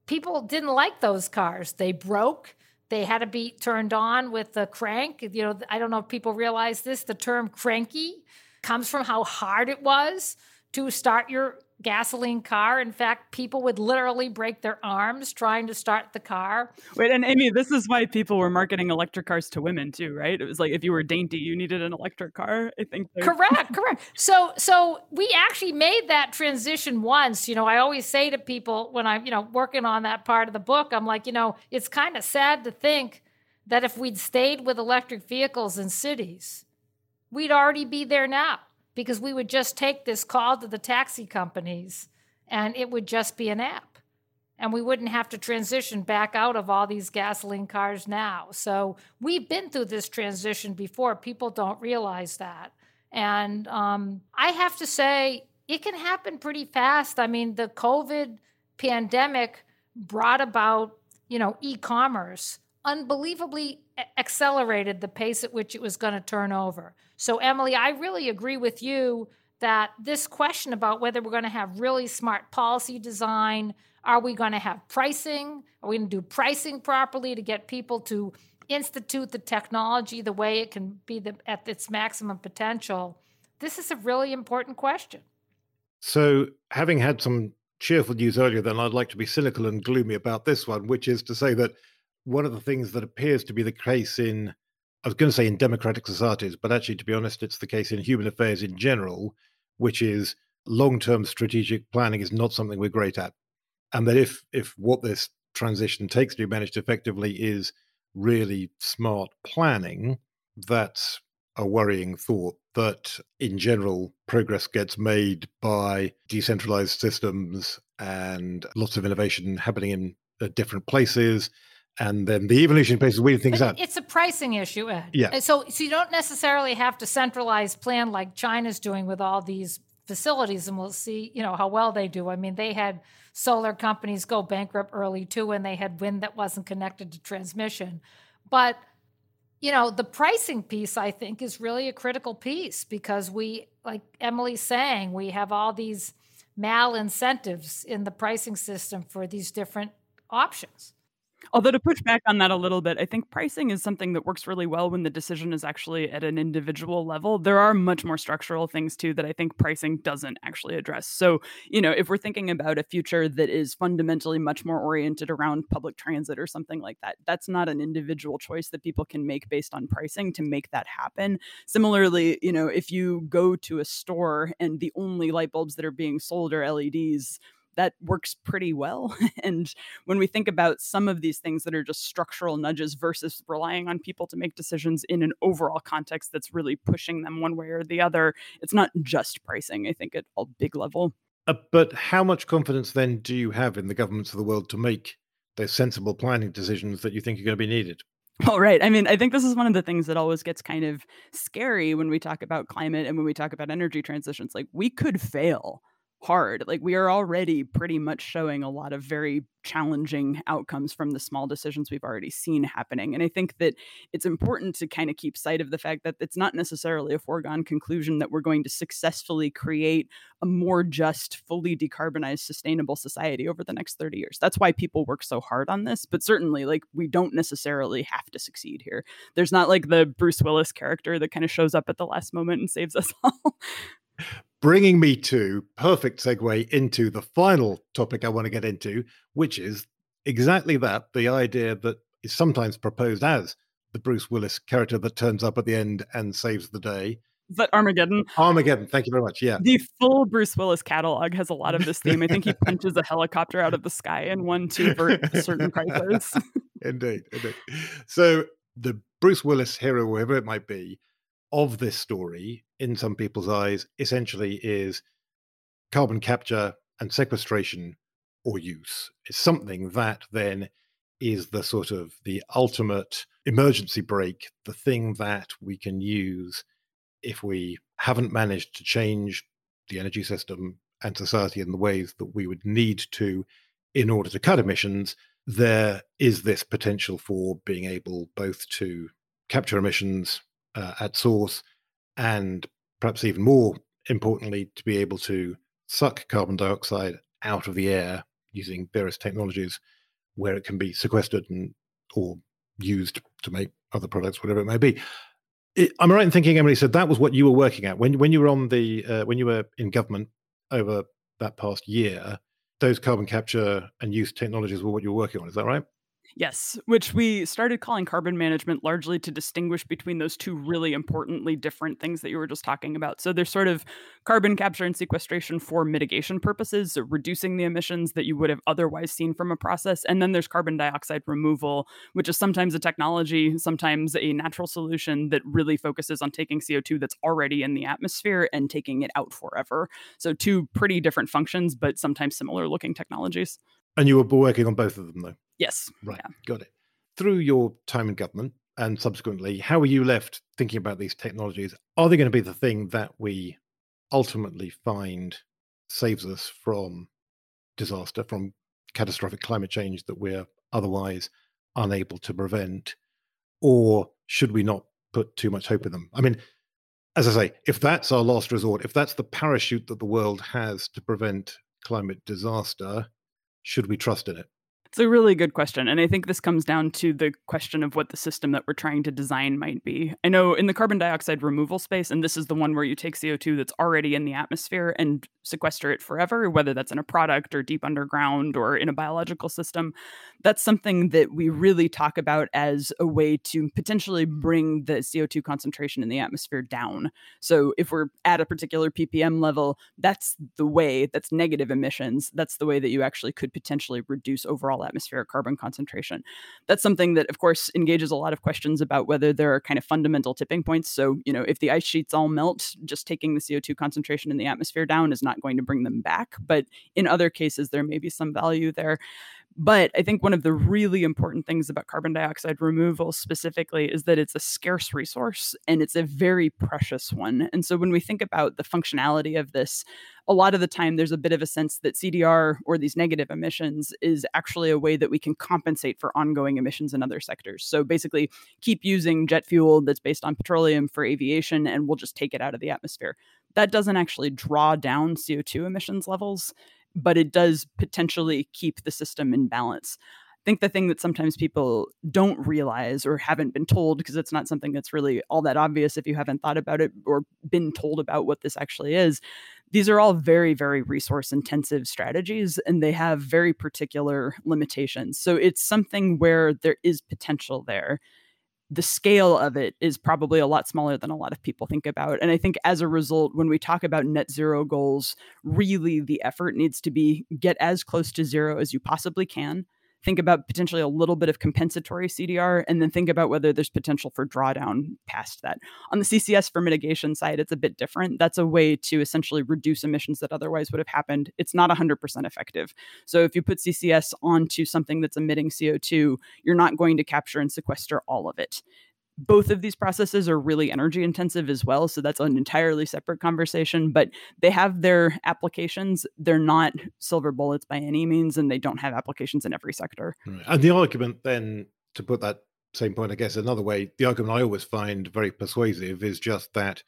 people didn't like those cars. They broke. They had to be turned on with the crank. You know i don't know if people realize this. The term cranky comes from how hard it was to start your gasoline car. In fact, people would literally break their arms trying to start the car. Wait, and Amy, this is why people were marketing electric cars to women too, right? It was like if you were dainty, you needed an electric car. I think. Correct, correct. So, so we actually made that transition once. You know, I always say to people when I'm, you know, working on that part of the book, I'm like, you know, it's kind of sad to think that if we'd stayed with electric vehicles in cities, we'd already be there now because we would just take this call to the taxi companies and it would just be an app. And we wouldn't have to transition back out of all these gasoline cars now. So we've been through this transition before. People don't realize that. And um, I have to say, it can happen pretty fast. I mean, the COVID pandemic brought about you know, e-commerce unbelievably accelerated the pace at which it was going to turn over. So Emily, I really agree with you that this question about whether we're going to have really smart policy design, are we going to have pricing? Are we going to do pricing properly to get people to institute the technology the way it can be the, at its maximum potential? This is a really important question. So, having had some cheerful news earlier, then I'd like to be cynical and gloomy about this one, which is to say that one of the things that appears to be the case in, I was going to say in democratic societies, but actually, to be honest, it's the case in human affairs in general, which is long term strategic planning is not something we're great at. And that if, if what this transition takes to be managed effectively is really smart planning, that's a worrying thought that in general progress gets made by decentralized systems and lots of innovation happening in uh, different places and then the evolution pace is weeding things but out. It's a pricing issue, Ed. Yeah. Uh, so, so you don't necessarily have to centralize plan like China's doing with all these facilities, and we'll see, you know, how well they do. I mean, they had solar companies go bankrupt early too, and they had wind that wasn't connected to transmission. But you know, the pricing piece, I think, is really a critical piece because we, like Emily's saying, we have all these mal incentives in the pricing system for these different options. Although to push back on that a little bit, I think pricing is something that works really well when the decision is actually at an individual level. There are much more structural things too that I think pricing doesn't actually address. So, you know, if we're thinking about a future that is fundamentally much more oriented around public transit or something like that, that's not an individual choice that people can make based on pricing to make that happen. Similarly, you know, if you go to a store and the only light bulbs that are being sold are LEDs, that works pretty well. and when we think about some of these things that are just structural nudges versus relying on people to make decisions in an overall context that's really pushing them one way or the other, it's not just pricing, I think, at a big level. Uh, but how much confidence then do you have in the governments of the world to make those sensible planning decisions that you think are going to be needed? All right. I mean, I think this is one of the things that always gets kind of scary when we talk about climate and when we talk about energy transitions. Like, we could fail hard. Like we are already pretty much showing a lot of very challenging outcomes from the small decisions we've already seen happening. And I think that it's important to kind of keep sight of the fact that it's not necessarily a foregone conclusion that we're going to successfully create a more just, fully decarbonized, sustainable society over the next 30 years. That's why people work so hard on this. But certainly, like, we don't necessarily have to succeed here. There's not like the Bruce Willis character that kind of shows up at the last moment and saves us all bringing me to perfect segue into the final topic I want to get into, which is exactly that the idea that is sometimes proposed as the Bruce Willis character that turns up at the end and saves the day. Is that Armageddon? Uh, Armageddon. Thank you very much. Yeah. The full Bruce Willis catalog has a lot of this theme. I think he punches a helicopter out of the sky in one to avert a certain crisis. indeed, indeed. So the Bruce Willis hero, whoever it might be, of this story, in some people's eyes, essentially is carbon capture and sequestration or use. It's something that then is the sort of the ultimate emergency brake, the thing that we can use if we haven't managed to change the energy system and society in the ways that we would need to in order to cut emissions, there is this potential for being able both to capture emissions uh, at source and perhaps even more importantly to be able to suck carbon dioxide out of the air using various technologies where it can be sequestered and or used to make other products whatever it may be. It, i'm right in thinking emily said that was what you were working at? When when you were on the uh, when you were in government over that past year those carbon capture and use technologies were what you were working on is that right Yes, which we started calling carbon management largely to distinguish between those two really importantly different things that you were just talking about. So there's sort of carbon capture and sequestration for mitigation purposes, so reducing the emissions that you would have otherwise seen from a process. And then there's carbon dioxide removal, which is sometimes a technology, sometimes a natural solution that really focuses on taking CO2 that's already in the atmosphere and taking it out forever. So two pretty different functions, but sometimes similar looking technologies. And you were working on both of them, though? Yes. Right. Yeah. Got it. Through your time in government and subsequently, how are you left thinking about these technologies? Are they going to be the thing that we ultimately find saves us from disaster, from catastrophic climate change that we're otherwise unable to prevent? Or should we not put too much hope in them? I mean, as I say, if that's our last resort, if that's the parachute that the world has to prevent climate disaster, should we trust in it? It's a really good question. And I think this comes down to the question of what the system that we're trying to design might be. I know in the carbon dioxide removal space, and this is the one where you take CO2 that's already in the atmosphere and sequester it forever, whether that's in a product or deep underground or in a biological system, that's something that we really talk about as a way to potentially bring the CO2 concentration in the atmosphere down. So if we're at a particular ppm level, that's the way that's negative emissions. That's the way that you actually could potentially reduce overall atmospheric carbon concentration. That's something that, of course, engages a lot of questions about whether there are kind of fundamental tipping points. So, you know, if the ice sheets all melt, just taking the CO2 concentration in the atmosphere down is not going to bring them back. But in other cases, there may be some value there. But I think one of the really important things about carbon dioxide removal specifically is that it's a scarce resource and it's a very precious one. And so when we think about the functionality of this, a lot of the time there's a bit of a sense that CDR or these negative emissions is actually a way that we can compensate for ongoing emissions in other sectors. So basically, keep using jet fuel that's based on petroleum for aviation and we'll just take it out of the atmosphere. That doesn't actually draw down CO2 emissions levels but it does potentially keep the system in balance. I think the thing that sometimes people don't realize or haven't been told, because it's not something that's really all that obvious if you haven't thought about it or been told about what this actually is, these are all very, very resource intensive strategies and they have very particular limitations. So it's something where there is potential there the scale of it is probably a lot smaller than a lot of people think about. And I think as a result, when we talk about net zero goals, really the effort needs to be get as close to zero as you possibly can think about potentially a little bit of compensatory CDR, and then think about whether there's potential for drawdown past that. On the CCS for mitigation side, it's a bit different. That's a way to essentially reduce emissions that otherwise would have happened. It's not 100% effective. So if you put CCS onto something that's emitting CO2, you're not going to capture and sequester all of it both of these processes are really energy intensive as well. So that's an entirely separate conversation, but they have their applications. They're not silver bullets by any means, and they don't have applications in every sector. Right. And the argument then, to put that same point, I guess, another way, the argument I always find very persuasive is just that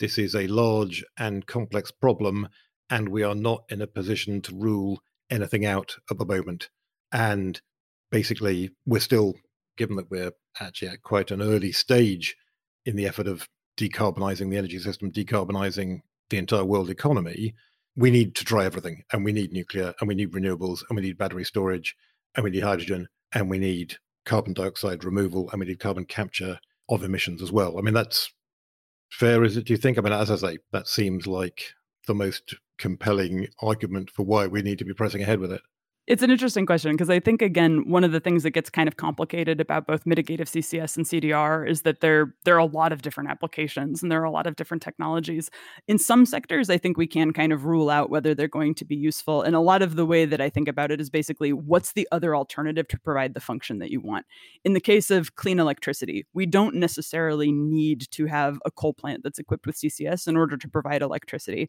this is a large and complex problem, and we are not in a position to rule anything out at the moment. And basically, we're still given that we're actually at quite an early stage in the effort of decarbonizing the energy system, decarbonizing the entire world economy, we need to try everything. And we need nuclear, and we need renewables, and we need battery storage, and we need hydrogen, and we need carbon dioxide removal, and we need carbon capture of emissions as well. I mean, that's fair, is it? Do you think? I mean, as I say, that seems like the most compelling argument for why we need to be pressing ahead with it. It's an interesting question because I think again one of the things that gets kind of complicated about both mitigative CCS and CDR is that there there are a lot of different applications and there are a lot of different technologies. In some sectors, I think we can kind of rule out whether they're going to be useful. And a lot of the way that I think about it is basically what's the other alternative to provide the function that you want. In the case of clean electricity, we don't necessarily need to have a coal plant that's equipped with CCS in order to provide electricity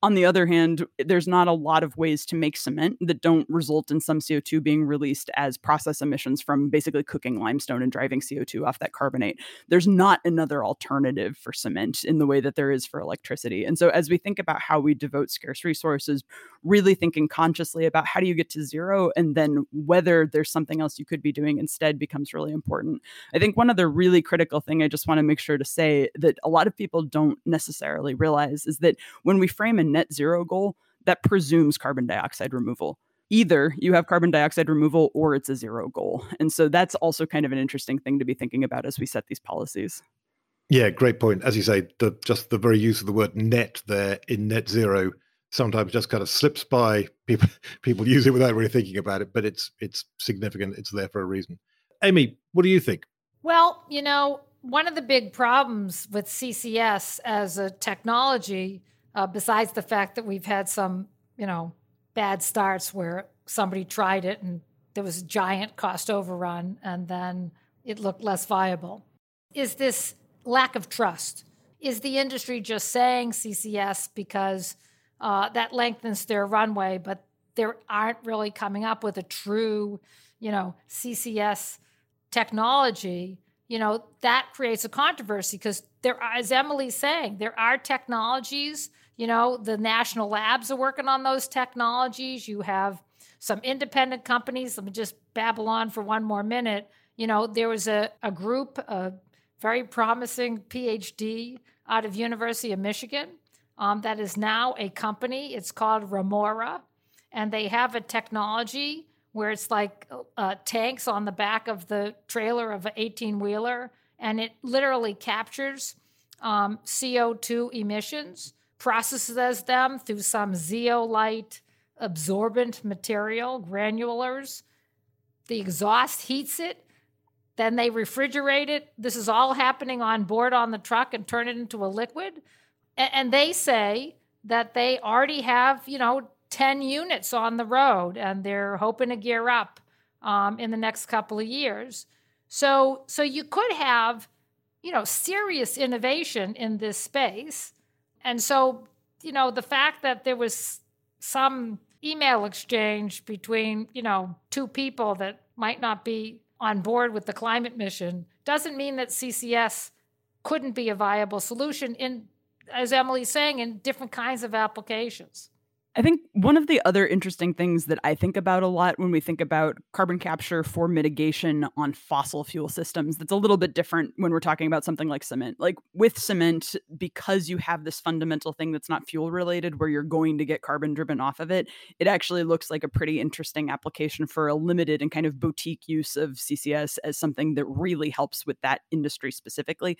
on the other hand, there's not a lot of ways to make cement that don't result in some CO2 being released as process emissions from basically cooking limestone and driving CO2 off that carbonate. There's not another alternative for cement in the way that there is for electricity. And so, as we think about how we devote scarce resources, really thinking consciously about how do you get to zero and then whether there's something else you could be doing instead becomes really important. I think one other really critical thing I just want to make sure to say that a lot of people don't necessarily realize is that when we frame a net zero goal, that presumes carbon dioxide removal. Either you have carbon dioxide removal or it's a zero goal. And so that's also kind of an interesting thing to be thinking about as we set these policies. Yeah, great point. As you say, the just the very use of the word net there in net zero sometimes just kind of slips by people people use it without really thinking about it, but it's it's significant. It's there for a reason. Amy, what do you think? Well, you know, one of the big problems with CCS as a technology uh, besides the fact that we've had some, you know, bad starts where somebody tried it and there was a giant cost overrun and then it looked less viable, is this lack of trust. Is the industry just saying CCS because uh, that lengthens their runway, but they aren't really coming up with a true, you know, CCS technology, you know, that creates a controversy because there, as Emily's saying, there are technologies. You know, the national labs are working on those technologies. You have some independent companies. Let me just babble on for one more minute. You know, there was a, a group, a very promising PhD out of University of Michigan um, that is now a company. It's called Remora, and they have a technology where it's like uh, tanks on the back of the trailer of an 18 wheeler, and it literally captures um, CO2 emissions, processes them through some zeolite absorbent material, granulars. The exhaust heats it, then they refrigerate it. This is all happening on board on the truck and turn it into a liquid. And they say that they already have, you know, 10 units on the road and they're hoping to gear up um, in the next couple of years. So, so you could have, you know, serious innovation in this space. And so, you know, the fact that there was some email exchange between, you know, two people that might not be on board with the climate mission doesn't mean that CCS couldn't be a viable solution in, as Emily's saying, in different kinds of applications. I think one of the other interesting things that I think about a lot when we think about carbon capture for mitigation on fossil fuel systems that's a little bit different when we're talking about something like cement. Like with cement, because you have this fundamental thing that's not fuel related where you're going to get carbon driven off of it, it actually looks like a pretty interesting application for a limited and kind of boutique use of CCS as something that really helps with that industry specifically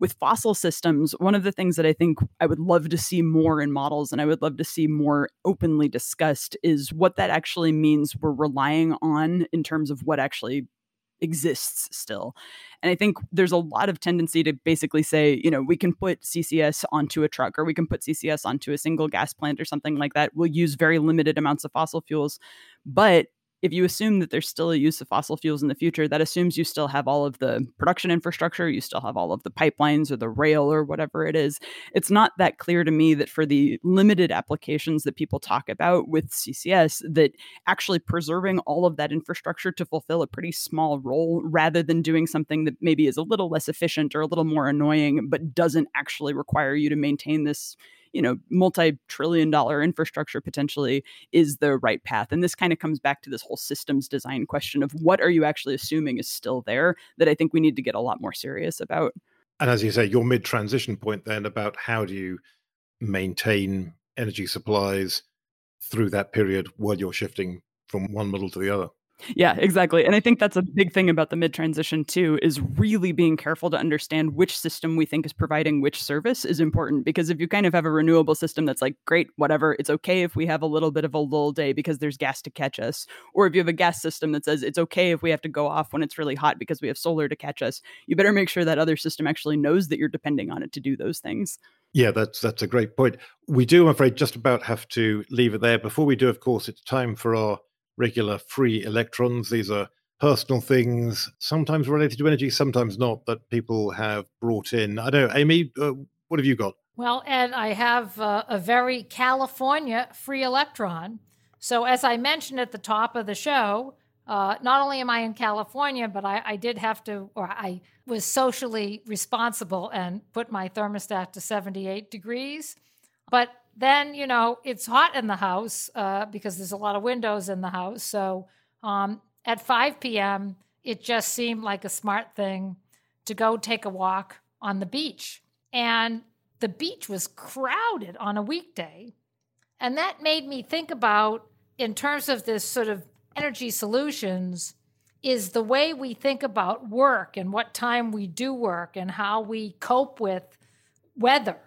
with fossil systems, one of the things that I think I would love to see more in models and I would love to see more openly discussed is what that actually means we're relying on in terms of what actually exists still. And I think there's a lot of tendency to basically say, you know, we can put CCS onto a truck or we can put CCS onto a single gas plant or something like that. We'll use very limited amounts of fossil fuels. But if you assume that there's still a use of fossil fuels in the future, that assumes you still have all of the production infrastructure, you still have all of the pipelines or the rail or whatever it is. It's not that clear to me that for the limited applications that people talk about with CCS, that actually preserving all of that infrastructure to fulfill a pretty small role rather than doing something that maybe is a little less efficient or a little more annoying, but doesn't actually require you to maintain this you know multi-trillion dollar infrastructure potentially is the right path. And this kind of comes back to this whole systems design question of what are you actually assuming is still there that i think we need to get a lot more serious about. And as you say your mid transition point then about how do you maintain energy supplies through that period while you're shifting from one model to the other yeah, exactly. And I think that's a big thing about the mid transition too is really being careful to understand which system we think is providing which service is important because if you kind of have a renewable system that's like great whatever, it's okay if we have a little bit of a lull day because there's gas to catch us, or if you have a gas system that says it's okay if we have to go off when it's really hot because we have solar to catch us, you better make sure that other system actually knows that you're depending on it to do those things. Yeah, that's that's a great point. We do, I'm afraid, just about have to leave it there. Before we do, of course, it's time for our regular free electrons. These are personal things, sometimes related to energy, sometimes not, that people have brought in. I don't know, Amy, uh, what have you got? Well, Ed, I have uh, a very California free electron. So, as I mentioned at the top of the show, uh, not only am I in California, but I, I, did have to, or I was socially responsible and put my thermostat to 78 degrees. But then you know it's hot in the house uh, because there's a lot of windows in the house. So um, at 5 p.m., it just seemed like a smart thing to go take a walk on the beach. And the beach was crowded on a weekday. And that made me think about, in terms of this sort of energy solutions, is the way we think about work and what time we do work and how we cope with weather.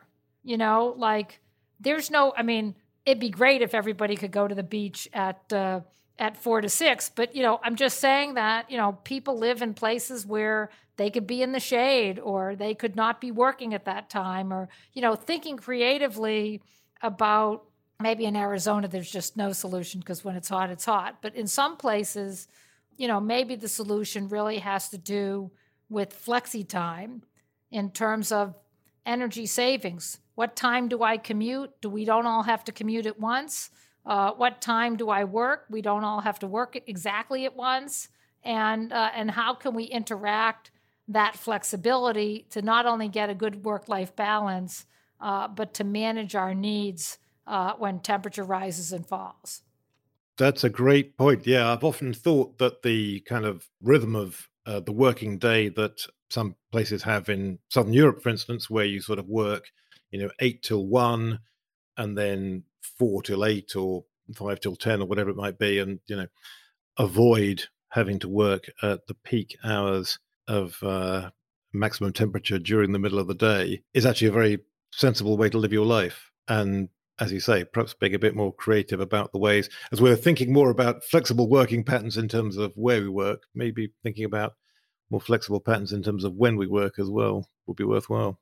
You know, like there's no, I mean, it'd be great if everybody could go to the beach at, uh, at four to six. But, you know, I'm just saying that, you know, people live in places where they could be in the shade or they could not be working at that time or, you know, thinking creatively about maybe in Arizona, there's just no solution because when it's hot, it's hot. But in some places, you know, maybe the solution really has to do with flexi time in terms of energy savings what time do I commute? Do we don't all have to commute at once? Uh, what time do I work? We don't all have to work exactly at once. And, uh, and how can we interact that flexibility to not only get a good work life balance, uh, but to manage our needs uh, when temperature rises and falls? That's a great point. Yeah, I've often thought that the kind of rhythm of uh, the working day that some places have in Southern Europe, for instance, where you sort of work, you know, eight till one, and then four till eight or five till ten or whatever it might be, and you know, avoid having to work at the peak hours of uh, maximum temperature during the middle of the day is actually a very sensible way to live your life. And as you say, perhaps being a bit more creative about the ways, as we're thinking more about flexible working patterns in terms of where we work, maybe thinking about more flexible patterns in terms of when we work as well would be worthwhile.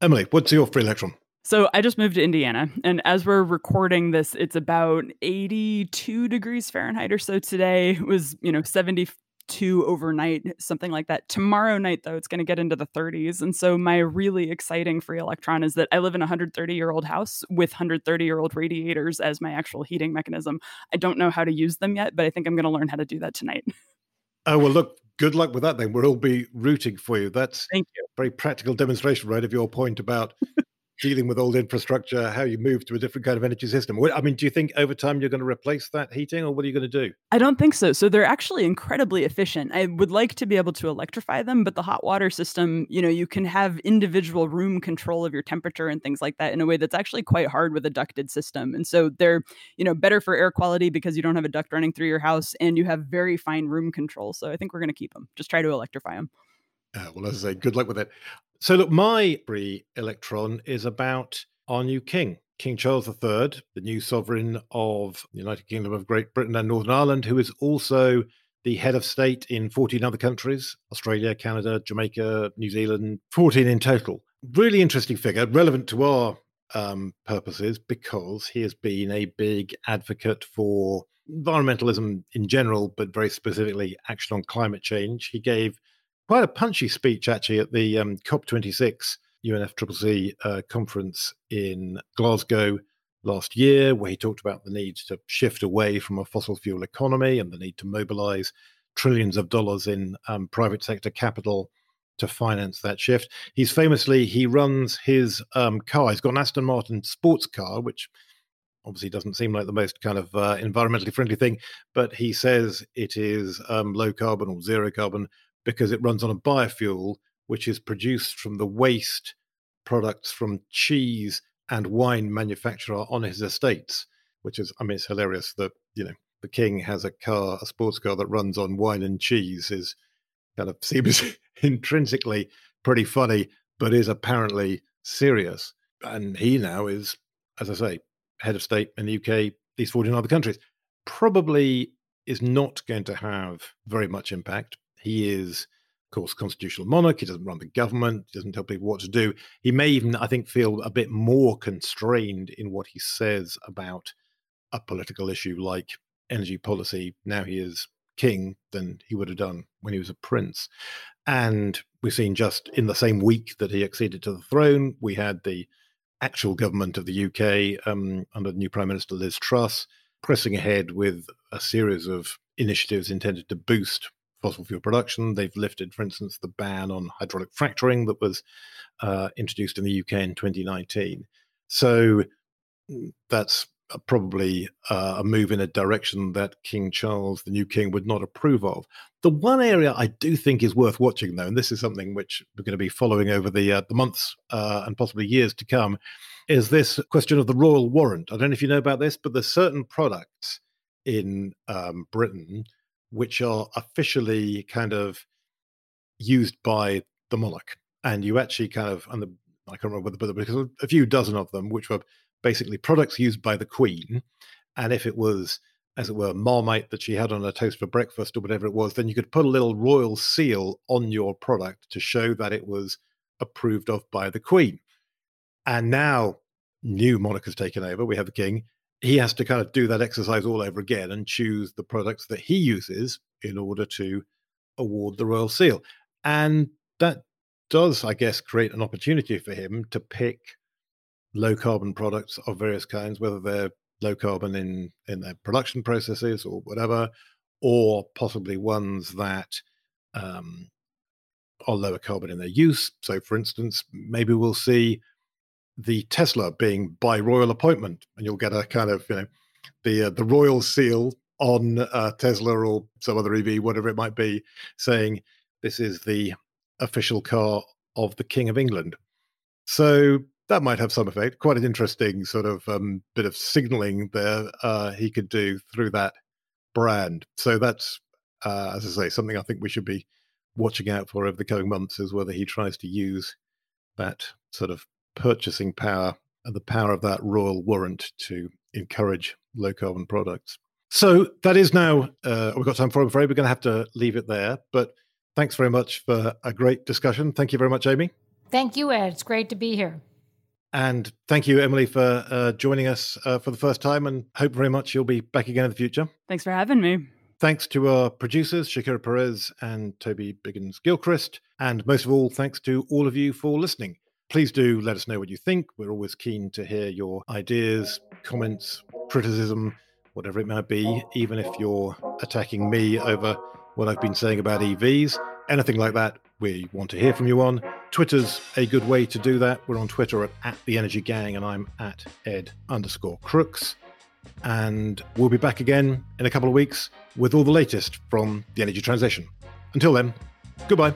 Emily, what's your free electron? So I just moved to Indiana, and as we're recording this, it's about 82 degrees Fahrenheit or so today. It was, you know, 70 two overnight, something like that. Tomorrow night, though, it's going to get into the 30s. And so, my really exciting free electron is that I live in a 130 year old house with 130 year old radiators as my actual heating mechanism. I don't know how to use them yet, but I think I'm going to learn how to do that tonight. Oh, well, look, good luck with that then. We'll all be rooting for you. That's Thank you. very practical demonstration, right, of your point about dealing with old infrastructure, how you move to a different kind of energy system. I mean, do you think over time you're going to replace that heating or what are you going to do? I don't think so. So they're actually incredibly efficient. I would like to be able to electrify them, but the hot water system, you know, you can have individual room control of your temperature and things like that in a way that's actually quite hard with a ducted system. And so they're, you know, better for air quality because you don't have a duct running through your house and you have very fine room control. So I think we're going to keep them. Just try to electrify them. Uh, well, as I say, good luck with it. So, look, my free electron is about our new king, King Charles III, the new sovereign of the United Kingdom of Great Britain and Northern Ireland, who is also the head of state in 14 other countries Australia, Canada, Jamaica, New Zealand, 14 in total. Really interesting figure, relevant to our um, purposes because he has been a big advocate for environmentalism in general, but very specifically action on climate change. He gave quite a punchy speech actually at the um, COP26 UNFCCC uh, conference in Glasgow last year, where he talked about the need to shift away from a fossil fuel economy and the need to mobilize trillions of dollars in um, private sector capital to finance that shift. He's famously he runs his um, car. He's got an Aston Martin sports car, which obviously doesn't seem like the most kind of uh, environmentally friendly thing, but he says it is um, low carbon or zero carbon because it runs on a biofuel which is produced from the waste products from cheese and wine manufacturer on his estates, which is, I mean, it's hilarious that, you know, the king has a car, a sports car that runs on wine and cheese is kind of seems intrinsically pretty funny, but is apparently serious. And he now is, as I say, head of state in the UK, these 14 other countries. Probably is not going to have very much impact he is, of course, constitutional monarch. He doesn't run the government. He doesn't tell people what to do. He may even, I think, feel a bit more constrained in what he says about a political issue like energy policy. Now he is king than he would have done when he was a prince. And we've seen just in the same week that he acceded to the throne, we had the actual government of the UK um, under the new Prime Minister Liz Truss pressing ahead with a series of initiatives intended to boost fossil fuel production. They've lifted, for instance, the ban on hydraulic fracturing that was uh, introduced in the UK in 2019. So mm, that's probably uh, a move in a direction that King Charles, the new king, would not approve of. The one area I do think is worth watching, though, and this is something which we're going to be following over the uh, the months uh, and possibly years to come, is this question of the royal warrant. I don't know if you know about this, but there's certain products in um, Britain which are officially kind of used by the monarch. And you actually kind of, and the, I can't remember whether, because a few dozen of them, which were basically products used by the Queen. And if it was, as it were, Marmite that she had on her toast for breakfast or whatever it was, then you could put a little royal seal on your product to show that it was approved of by the Queen. And now, new monarch has taken over. We have the King he has to kind of do that exercise all over again and choose the products that he uses in order to award the royal seal. And that does, I guess, create an opportunity for him to pick low carbon products of various kinds, whether they're low carbon in in their production processes or whatever, or possibly ones that um, are lower carbon in their use. So, for instance, maybe we'll see the Tesla being by royal appointment, and you'll get a kind of you know the uh, the royal seal on uh, Tesla or some other EV, whatever it might be, saying this is the official car of the King of England. So that might have some effect. Quite an interesting sort of um, bit of signaling there uh, he could do through that brand. So that's, uh, as I say, something I think we should be watching out for over the coming months is whether he tries to use that sort of purchasing power and the power of that royal warrant to encourage low carbon products. So that is now uh, we've got time for. I'm afraid we're going to have to leave it there. But thanks very much for a great discussion. Thank you very much, Amy. Thank you, Ed. It's great to be here. And thank you, Emily, for uh, joining us uh, for the first time. And hope very much you'll be back again in the future. Thanks for having me. Thanks to our producers, Shakira Perez and Toby Biggins Gilchrist. And most of all, thanks to all of you for listening. Please do let us know what you think. We're always keen to hear your ideas, comments, criticism, whatever it might be, even if you're attacking me over what I've been saying about EVs. Anything like that, we want to hear from you on. Twitter's a good way to do that. We're on Twitter at, at the Energy Gang, and I'm at Ed underscore Crooks. And we'll be back again in a couple of weeks with all the latest from the energy transition. Until then, goodbye.